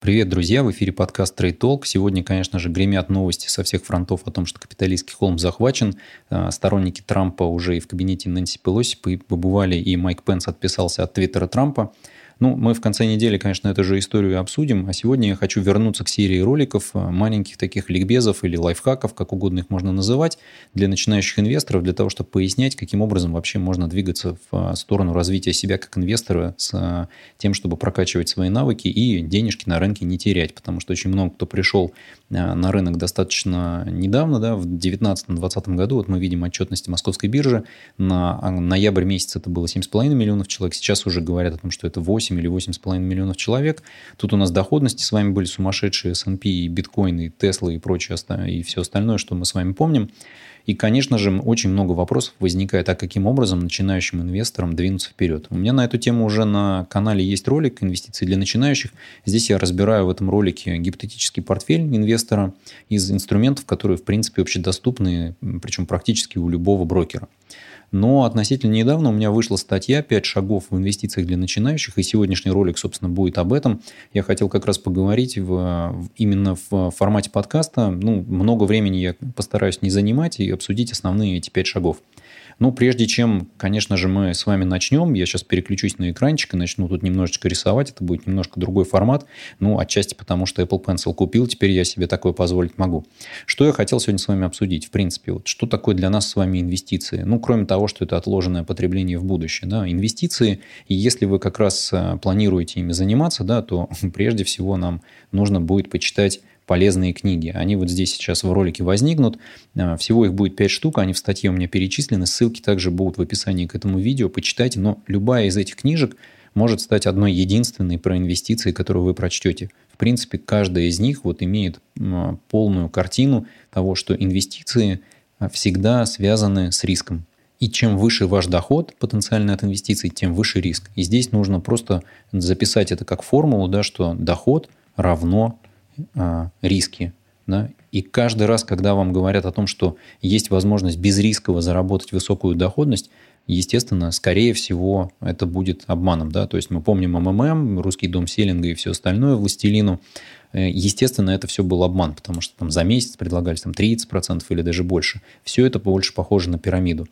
Привет, друзья! В эфире подкаст Trade Talk. Сегодня, конечно же, гремят новости со всех фронтов о том, что капиталистский холм захвачен. А, сторонники Трампа уже и в кабинете Нэнси Пелоси побывали, и Майк Пенс отписался от твиттера Трампа. Ну, мы в конце недели, конечно, эту же историю обсудим, а сегодня я хочу вернуться к серии роликов, э, маленьких таких ликбезов или лайфхаков, как угодно их можно называть, для начинающих инвесторов, для того, чтобы пояснять, каким образом вообще можно двигаться в э, сторону развития себя как инвестора с э, тем, чтобы прокачивать свои навыки и денежки на рынке не терять, потому что очень много кто пришел на рынок достаточно недавно, да, в 2019-2020 году, вот мы видим отчетности Московской биржи, на ноябрь месяц это было 7,5 миллионов человек, сейчас уже говорят о том, что это 8 8 или 8,5 миллионов человек. Тут у нас доходности с вами были сумасшедшие S&P и биткоин, и Tesla, и прочее, и все остальное, что мы с вами помним. И, конечно же, очень много вопросов возникает, а каким образом начинающим инвесторам двинуться вперед. У меня на эту тему уже на канале есть ролик «Инвестиции для начинающих». Здесь я разбираю в этом ролике гипотетический портфель инвестора из инструментов, которые, в принципе, общедоступны, причем практически у любого брокера. Но относительно недавно у меня вышла статья «5 шагов в инвестициях для начинающих», и сегодняшний ролик, собственно, будет об этом. Я хотел как раз поговорить в, именно в формате подкаста. Ну, много времени я постараюсь не занимать и обсудить основные эти 5 шагов. Ну, прежде чем, конечно же, мы с вами начнем, я сейчас переключусь на экранчик и начну тут немножечко рисовать. Это будет немножко другой формат. Ну, отчасти потому, что Apple Pencil купил, теперь я себе такое позволить могу. Что я хотел сегодня с вами обсудить? В принципе, вот что такое для нас с вами инвестиции? Ну, кроме того, что это отложенное потребление в будущее. Да? Инвестиции, и если вы как раз э, планируете ими заниматься, да, то прежде всего нам нужно будет почитать полезные книги. Они вот здесь сейчас в ролике возникнут. А, всего их будет 5 штук, они в статье у меня перечислены. Ссылки также будут в описании к этому видео. Почитайте, но любая из этих книжек может стать одной единственной про инвестиции, которую вы прочтете. В принципе, каждая из них вот имеет полную картину того, что инвестиции а, всегда связаны с риском. И чем выше ваш доход потенциальный от инвестиций, тем выше риск. И здесь нужно просто записать это как формулу, да, что доход равно а, риски. Да? И каждый раз, когда вам говорят о том, что есть возможность безрисково заработать высокую доходность, естественно, скорее всего, это будет обманом. Да? То есть мы помним МММ, Русский дом селинга и все остальное, Властелину. Э, естественно, это все был обман, потому что там за месяц предлагались там 30% или даже больше. Все это больше похоже на пирамиду.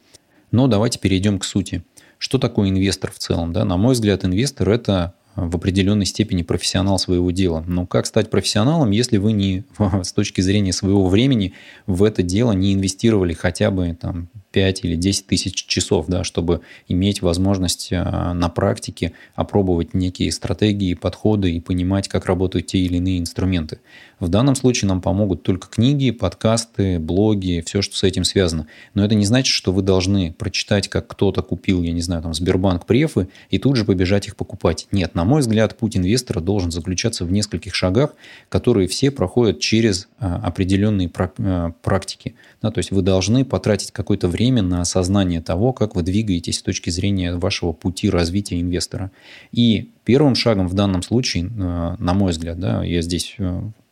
Но давайте перейдем к сути. Что такое инвестор в целом? Да? На мой взгляд, инвестор – это в определенной степени профессионал своего дела. Но как стать профессионалом, если вы не с точки зрения своего времени в это дело не инвестировали хотя бы там, 5 или 10 тысяч часов, да, чтобы иметь возможность а, на практике опробовать некие стратегии, подходы и понимать, как работают те или иные инструменты. В данном случае нам помогут только книги, подкасты, блоги, все, что с этим связано. Но это не значит, что вы должны прочитать, как кто-то купил, я не знаю, там Сбербанк префы и тут же побежать их покупать. Нет, на мой взгляд, путь инвестора должен заключаться в нескольких шагах, которые все проходят через а, определенные а, практики. Да, то есть вы должны потратить какое-то время на осознание того, как вы двигаетесь с точки зрения вашего пути развития инвестора. И первым шагом в данном случае, а, на мой взгляд, да, я здесь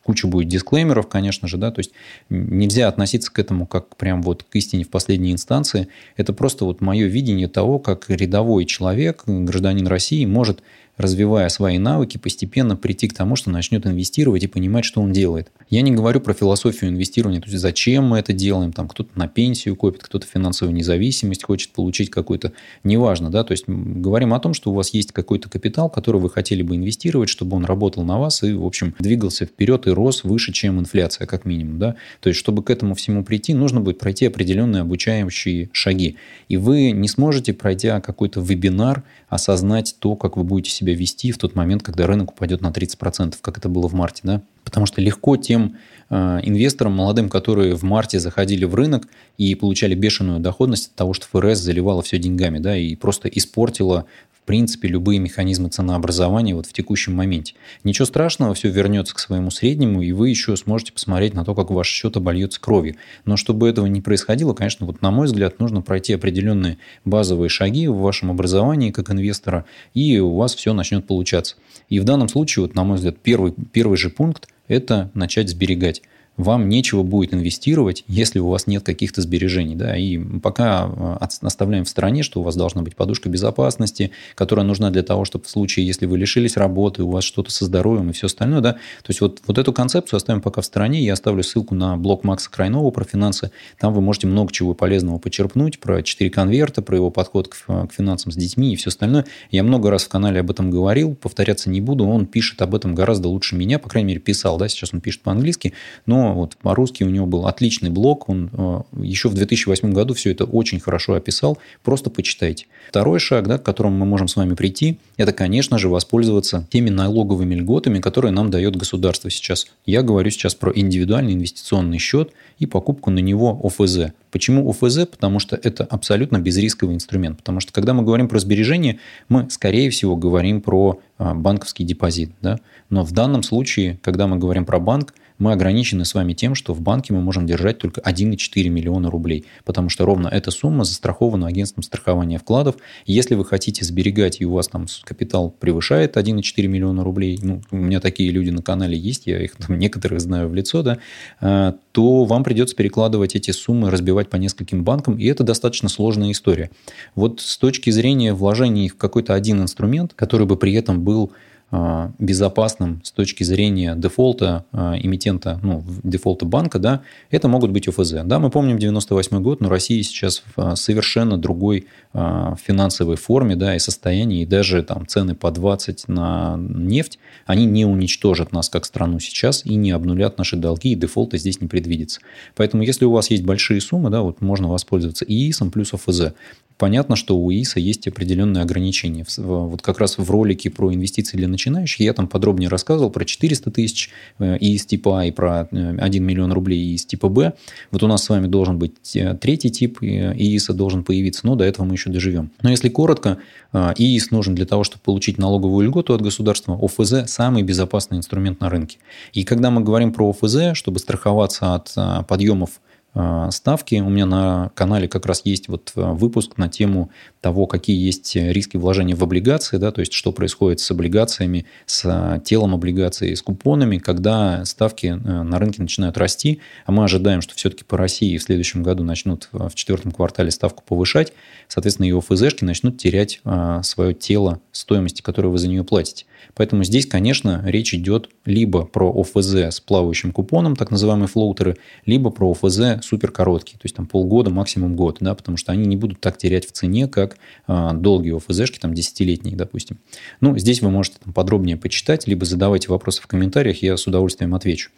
куча будет дисклеймеров, конечно же, да, то есть нельзя относиться к этому как прям вот к истине в последней инстанции. Это просто вот мое видение того, как рядовой человек, гражданин России может развивая свои навыки, постепенно прийти к тому, что начнет инвестировать и понимать, что он делает. Я не говорю про философию инвестирования, то есть зачем мы это делаем, там кто-то на пенсию копит, кто-то финансовую независимость хочет получить какой-то, неважно, да, то есть говорим о том, что у вас есть какой-то капитал, который вы хотели бы инвестировать, чтобы он работал на вас и, в общем, двигался вперед и рос выше, чем инфляция, как минимум, да, то есть чтобы к этому всему прийти, нужно будет пройти определенные обучающие шаги, и вы не сможете, пройдя какой-то вебинар, осознать то, как вы будете себя вести в тот момент, когда рынок упадет на 30%, как это было в марте. Да? Потому что легко тем э, инвесторам молодым, которые в марте заходили в рынок и получали бешеную доходность от того, что ФРС заливала все деньгами да, и просто испортила принципе, любые механизмы ценообразования вот в текущем моменте. Ничего страшного, все вернется к своему среднему, и вы еще сможете посмотреть на то, как ваш счет обольется кровью. Но чтобы этого не происходило, конечно, вот на мой взгляд, нужно пройти определенные базовые шаги в вашем образовании как инвестора, и у вас все начнет получаться. И в данном случае, вот, на мой взгляд, первый, первый же пункт – это начать сберегать вам нечего будет инвестировать, если у вас нет каких-то сбережений. Да? И пока э, оставляем в стороне, что у вас должна быть подушка безопасности, которая нужна для того, чтобы в случае, если вы лишились работы, у вас что-то со здоровьем и все остальное. Да? То есть вот, вот эту концепцию оставим пока в стороне. Я оставлю ссылку на блог Макса Крайнова про финансы. Там вы можете много чего полезного почерпнуть про 4 конверта, про его подход к, к финансам с детьми и все остальное. Я много раз в канале об этом говорил, повторяться не буду. Он пишет об этом гораздо лучше меня, по крайней мере, писал. Да? Сейчас он пишет по-английски, но вот по-русски у него был отличный блог. Он э, еще в 2008 году все это очень хорошо описал. Просто почитайте. Второй шаг, да, к которому мы можем с вами прийти, это, конечно же, воспользоваться теми налоговыми льготами, которые нам дает государство сейчас. Я говорю сейчас про индивидуальный инвестиционный счет и покупку на него ОФЗ. Почему ОФЗ? Потому что это абсолютно безрисковый инструмент. Потому что когда мы говорим про сбережения, мы, скорее всего, говорим про а, банковский депозит. Да? Но в данном случае, когда мы говорим про банк, мы ограничены с вами тем, что в банке мы можем держать только 1,4 миллиона рублей, потому что ровно эта сумма застрахована агентством страхования вкладов. Если вы хотите сберегать, и у вас там капитал превышает 1,4 миллиона рублей, ну, у меня такие люди на канале есть, я их там некоторых знаю в лицо, да, а, то вам придется перекладывать эти суммы, разбивать по нескольким банкам, и это достаточно сложная история. Вот с точки зрения вложений в какой-то один инструмент, который бы при этом был безопасным с точки зрения дефолта а, эмитента, ну, дефолта банка, да, это могут быть ОФЗ. Да, мы помним 98 год, но Россия сейчас в а, совершенно другой финансовой форме, да, и состоянии, и даже там цены по 20 на нефть, они не уничтожат нас как страну сейчас и не обнулят наши долги, и дефолта здесь не предвидится. Поэтому, если у вас есть большие суммы, да, вот можно воспользоваться ИИСом плюс ОФЗ. Понятно, что у ИИСа есть определенные ограничения. Вот как раз в ролике про инвестиции для начинающих я там подробнее рассказывал про 400 тысяч э, ИИС типа А и про 1 э, миллион рублей ИИС типа Б. Вот у нас с вами должен быть э, третий тип ИИСа должен появиться, но до этого мы еще доживем. Но если коротко, ИИС нужен для того, чтобы получить налоговую льготу от государства. ОФЗ – самый безопасный инструмент на рынке. И когда мы говорим про ОФЗ, чтобы страховаться от подъемов ставки. У меня на канале как раз есть вот э, выпуск на тему того, какие есть риски вложения в облигации, да, то есть что происходит с облигациями, с э, телом облигаций, с купонами, когда ставки на рынке начинают расти, а мы ожидаем, что все-таки по России в следующем году начнут в четвертом квартале ставку повышать, соответственно, и ОФЗшки начнут терять свое тело стоимости, которую вы за нее платите. Поэтому здесь, конечно, речь идет либо про ОФЗ с плавающим купоном, так называемые флоутеры, либо про ОФЗ супер короткие, то есть там полгода, максимум год, да, потому что они не будут так терять в цене, как а, долгие ОФЗшки, там десятилетние, допустим. Ну, здесь вы можете там подробнее почитать, либо задавайте вопросы в комментариях, я с удовольствием отвечу.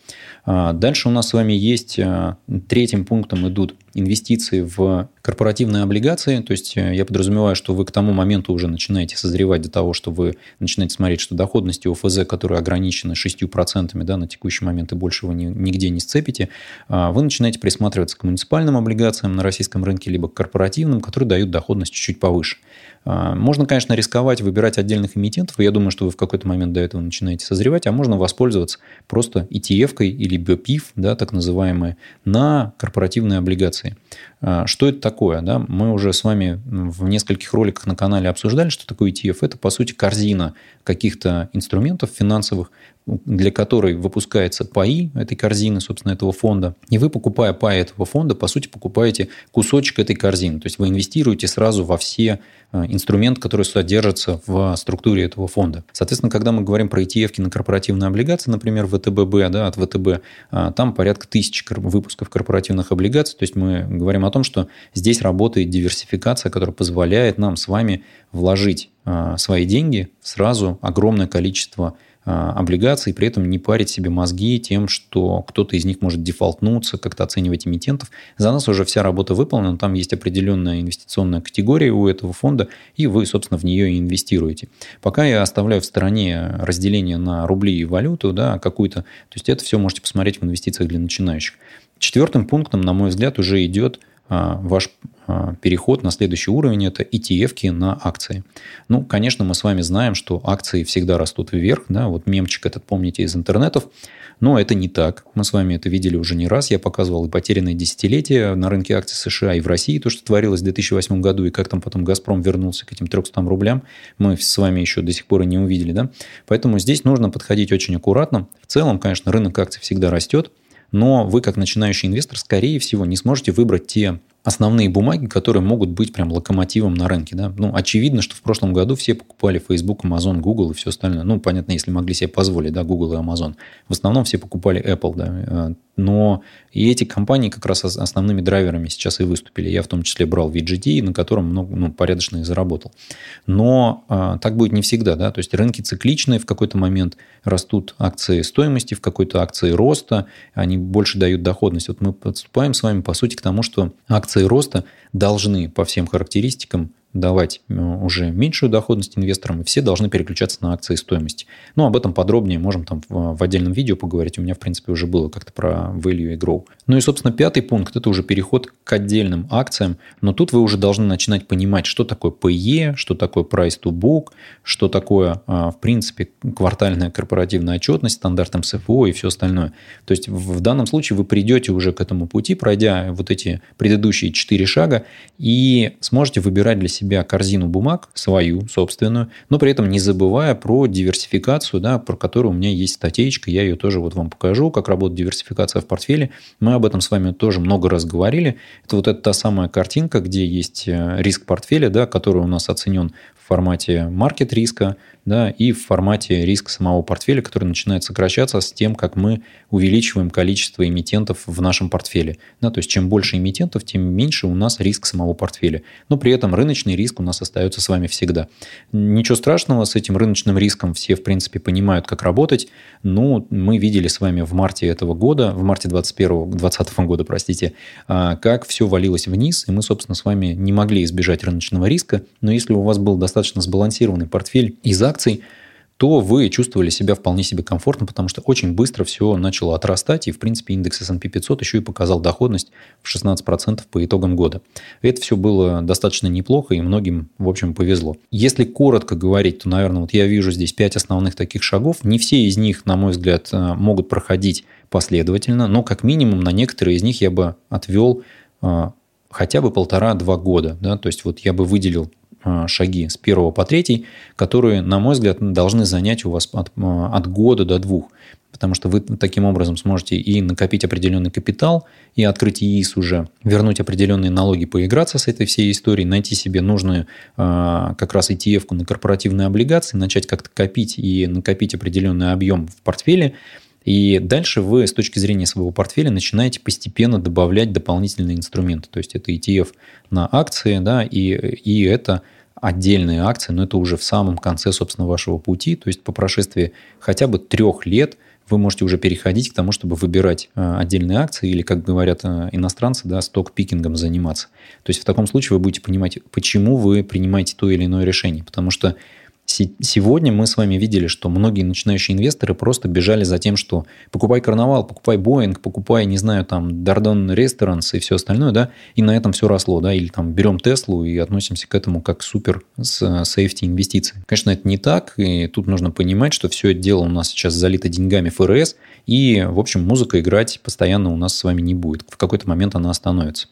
А, дальше у нас с вами есть, а, третьим пунктом идут инвестиции в корпоративные облигации, то есть э, я подразумеваю, что вы к тому моменту уже начинаете созревать до того, что вы начинаете смотреть, что доходности ОФЗ, которые ограничены 6%, да, на текущий момент и больше вы нигде не сцепите, вы начинаете присматриваться к муниципальным облигациям на российском рынке, либо к корпоративным, которые дают доходность чуть-чуть повыше. А, можно, конечно, рисковать, выбирать отдельных эмитентов, я думаю, что вы в какой-то момент до этого начинаете созревать, а можно воспользоваться просто ETF-кой или BPIF, да, так называемые, на корпоративные облигации. А, что это такое? Да? Мы уже с вами в нескольких роликах на канале обсуждали, что такое ETF. Это, по сути, корзина каких-то инструментов финансовых, для которой выпускается паи этой корзины, собственно, этого фонда. И вы, покупая паи этого фонда, по сути, покупаете кусочек этой корзины. То есть вы инвестируете сразу во все э, инструменты, которые содержатся в структуре этого фонда. Соответственно, когда мы говорим про ETF на корпоративные облигации, например, ВТББ, да, от ВТБ, а, там порядка тысяч выпусков корпоративных облигаций. То есть мы говорим о том, что здесь работает диверсификация, которая позволяет нам с вами вложить а, свои деньги сразу огромное количество а, облигаций, при этом не парить себе мозги тем, что кто-то из них может дефолтнуться, как-то оценивать эмитентов. За нас уже вся работа выполнена, там есть определенная инвестиционная категория у этого фонда, и вы, собственно, в нее и инвестируете. Пока я оставляю в стороне разделение на рубли и валюту, да, какую-то, то есть это все можете посмотреть в инвестициях для начинающих. Четвертым пунктом, на мой взгляд, уже идет ваш а, переход на следующий уровень – это ETF на акции. Ну, конечно, мы с вами знаем, что акции всегда растут вверх. Да? Вот мемчик этот помните из интернетов. Но это не так. Мы с вами это видели уже не раз. Я показывал и потерянные десятилетия на рынке акций США и в России, то, что творилось в 2008 году, и как там потом «Газпром» вернулся к этим 300 рублям. Мы с вами еще до сих пор и не увидели. Да? Поэтому здесь нужно подходить очень аккуратно. В целом, конечно, рынок акций всегда растет. Но вы, как начинающий инвестор, скорее всего, не сможете выбрать те основные бумаги, которые могут быть прям локомотивом на рынке. Да? Ну, очевидно, что в прошлом году все покупали Facebook, Amazon, Google и все остальное. Ну, понятно, если могли себе позволить, да, Google и Amazon. В основном все покупали Apple, да. Но и эти компании как раз основными драйверами сейчас и выступили. Я в том числе брал VGT, на котором много, ну, порядочно и заработал. Но а, так будет не всегда. Да? То есть рынки цикличные, в какой-то момент растут акции стоимости, в какой-то акции роста, они больше дают доходность. Вот мы подступаем с вами, по сути, к тому, что акции роста должны по всем характеристикам давать э, уже меньшую доходность инвесторам, и все должны переключаться на акции стоимости. Ну, об этом подробнее можем там в, отдельном видео поговорить. У меня, в принципе, уже было как-то про value и grow. Ну и, собственно, пятый пункт – это уже переход к отдельным акциям. Но тут вы уже должны начинать понимать, что такое PE, что такое price to book, что такое, а, в принципе, квартальная корпоративная отчетность, стандарт МСФО и все остальное. То есть, в данном случае вы придете уже к этому пути, пройдя вот эти предыдущие четыре шага, и сможете выбирать для себя себя корзину бумаг, свою, собственную, но при этом не забывая про диверсификацию, да, про которую у меня есть статейка, я ее тоже вот вам покажу, как работает диверсификация в портфеле. Мы об этом с вами тоже много раз говорили. Это вот эта та самая картинка, где есть э, риск портфеля, да, который у нас оценен в формате маркет риска, да, и в формате риска самого портфеля, который начинает сокращаться с тем, как мы увеличиваем количество эмитентов в нашем портфеле. Да, то есть, чем больше эмитентов, тем меньше у нас риск самого портфеля. Но при этом рыночный риск у нас остается с вами всегда. Ничего страшного, с этим рыночным риском все, в принципе, понимают, как работать. Ну, мы видели с вами в марте этого года, в марте 2021, 2020 года, простите, а, как все валилось вниз, и мы, собственно, с вами не могли избежать рыночного риска. Но если у вас был достаточно сбалансированный портфель из акций, то вы чувствовали себя вполне себе комфортно, потому что очень быстро все начало отрастать, и, в принципе, индекс S&P 500 еще и показал доходность в 16% по итогам года. Это все было достаточно неплохо, и многим, в общем, повезло. Если коротко говорить, то, наверное, вот я вижу здесь 5 основных таких шагов. Не все из них, на мой взгляд, э, могут проходить последовательно, но как минимум на некоторые из них я бы отвел э, хотя бы полтора-два года. Да? То есть вот я бы выделил шаги с первого по третий, которые, на мой взгляд, должны занять у вас от, а, от года до двух. Потому что вы таким образом сможете и накопить определенный капитал, и открыть ИИС уже, вернуть определенные налоги, поиграться с этой всей историей, найти себе нужную а, как раз ETF-ку на корпоративные облигации, начать как-то копить и накопить определенный объем в портфеле, и дальше вы с точки зрения своего портфеля начинаете постепенно добавлять дополнительные инструменты. То есть это ETF на акции, да, и, и это отдельные акции, но это уже в самом конце, собственно, вашего пути. То есть по прошествии хотя бы трех лет вы можете уже переходить к тому, чтобы выбирать э, отдельные акции или, как говорят э, иностранцы, да, сток-пикингом заниматься. То есть в таком случае вы будете понимать, почему вы принимаете то или иное решение. Потому что Сегодня мы с вами видели, что многие начинающие инвесторы просто бежали за тем, что покупай карнавал, покупай Боинг, покупай, не знаю, там, Дардон Restaurants и все остальное, да, и на этом все росло, да, или там берем Теслу и относимся к этому как супер с сейфти инвестиций. Конечно, это не так, и тут нужно понимать, что все это дело у нас сейчас залито деньгами ФРС, и, в общем, музыка играть постоянно у нас с вами не будет. В какой-то момент она остановится.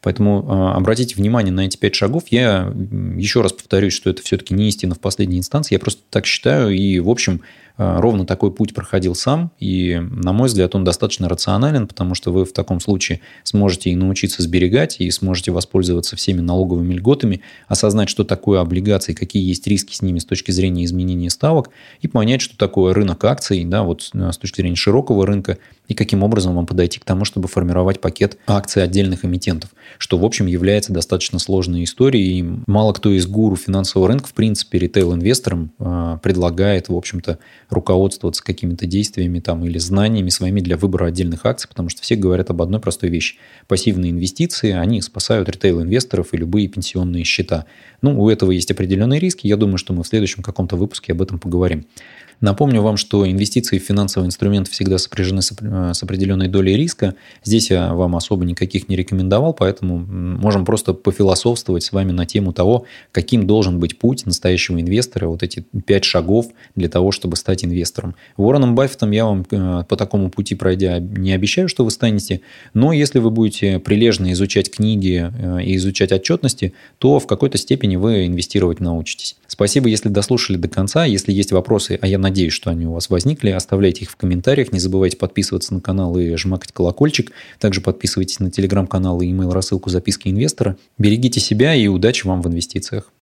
Поэтому а, обратите внимание на эти пять шагов. Я еще раз повторюсь, что это все-таки не истина в последней инстанции. Я просто так считаю. И, в общем, ровно такой путь проходил сам. И, на мой взгляд, он достаточно рационален, потому что вы в таком случае сможете и научиться сберегать, и сможете воспользоваться всеми налоговыми льготами, осознать, что такое облигации, какие есть риски с ними с точки зрения изменения ставок, и понять, что такое рынок акций, да, вот а, с точки зрения широкого рынка, и каким образом вам подойти к тому, чтобы формировать пакет акций отдельных эмитентов, что, в общем, является достаточно сложной историей. И мало кто из гуру финансового рынка, в принципе, ритейл-инвесторам э, предлагает, в общем-то, руководствоваться какими-то действиями там, или знаниями своими для выбора отдельных акций, потому что все говорят об одной простой вещи. Пассивные инвестиции, они спасают ритейл-инвесторов и любые пенсионные счета. Ну, у этого есть определенные риски. Я думаю, что мы в следующем каком-то выпуске об этом поговорим. Напомню вам, что инвестиции в финансовый инструмент всегда сопряжены с определенной долей риска. Здесь я вам особо никаких не рекомендовал, поэтому можем просто пофилософствовать с вами на тему того, каким должен быть путь настоящего инвестора, вот эти пять шагов для того, чтобы стать стать инвестором. Уорреном Баффетом я вам э, по такому пути пройдя не обещаю, что вы станете, но если вы будете прилежно изучать книги э, и изучать отчетности, то в какой-то степени вы инвестировать научитесь. Спасибо, если дослушали до конца. Если есть вопросы, а я надеюсь, что они у вас возникли, оставляйте их в комментариях. Не забывайте подписываться на канал и жмакать колокольчик. Также подписывайтесь на телеграм-канал и email рассылку записки инвестора. Берегите себя и удачи вам в инвестициях.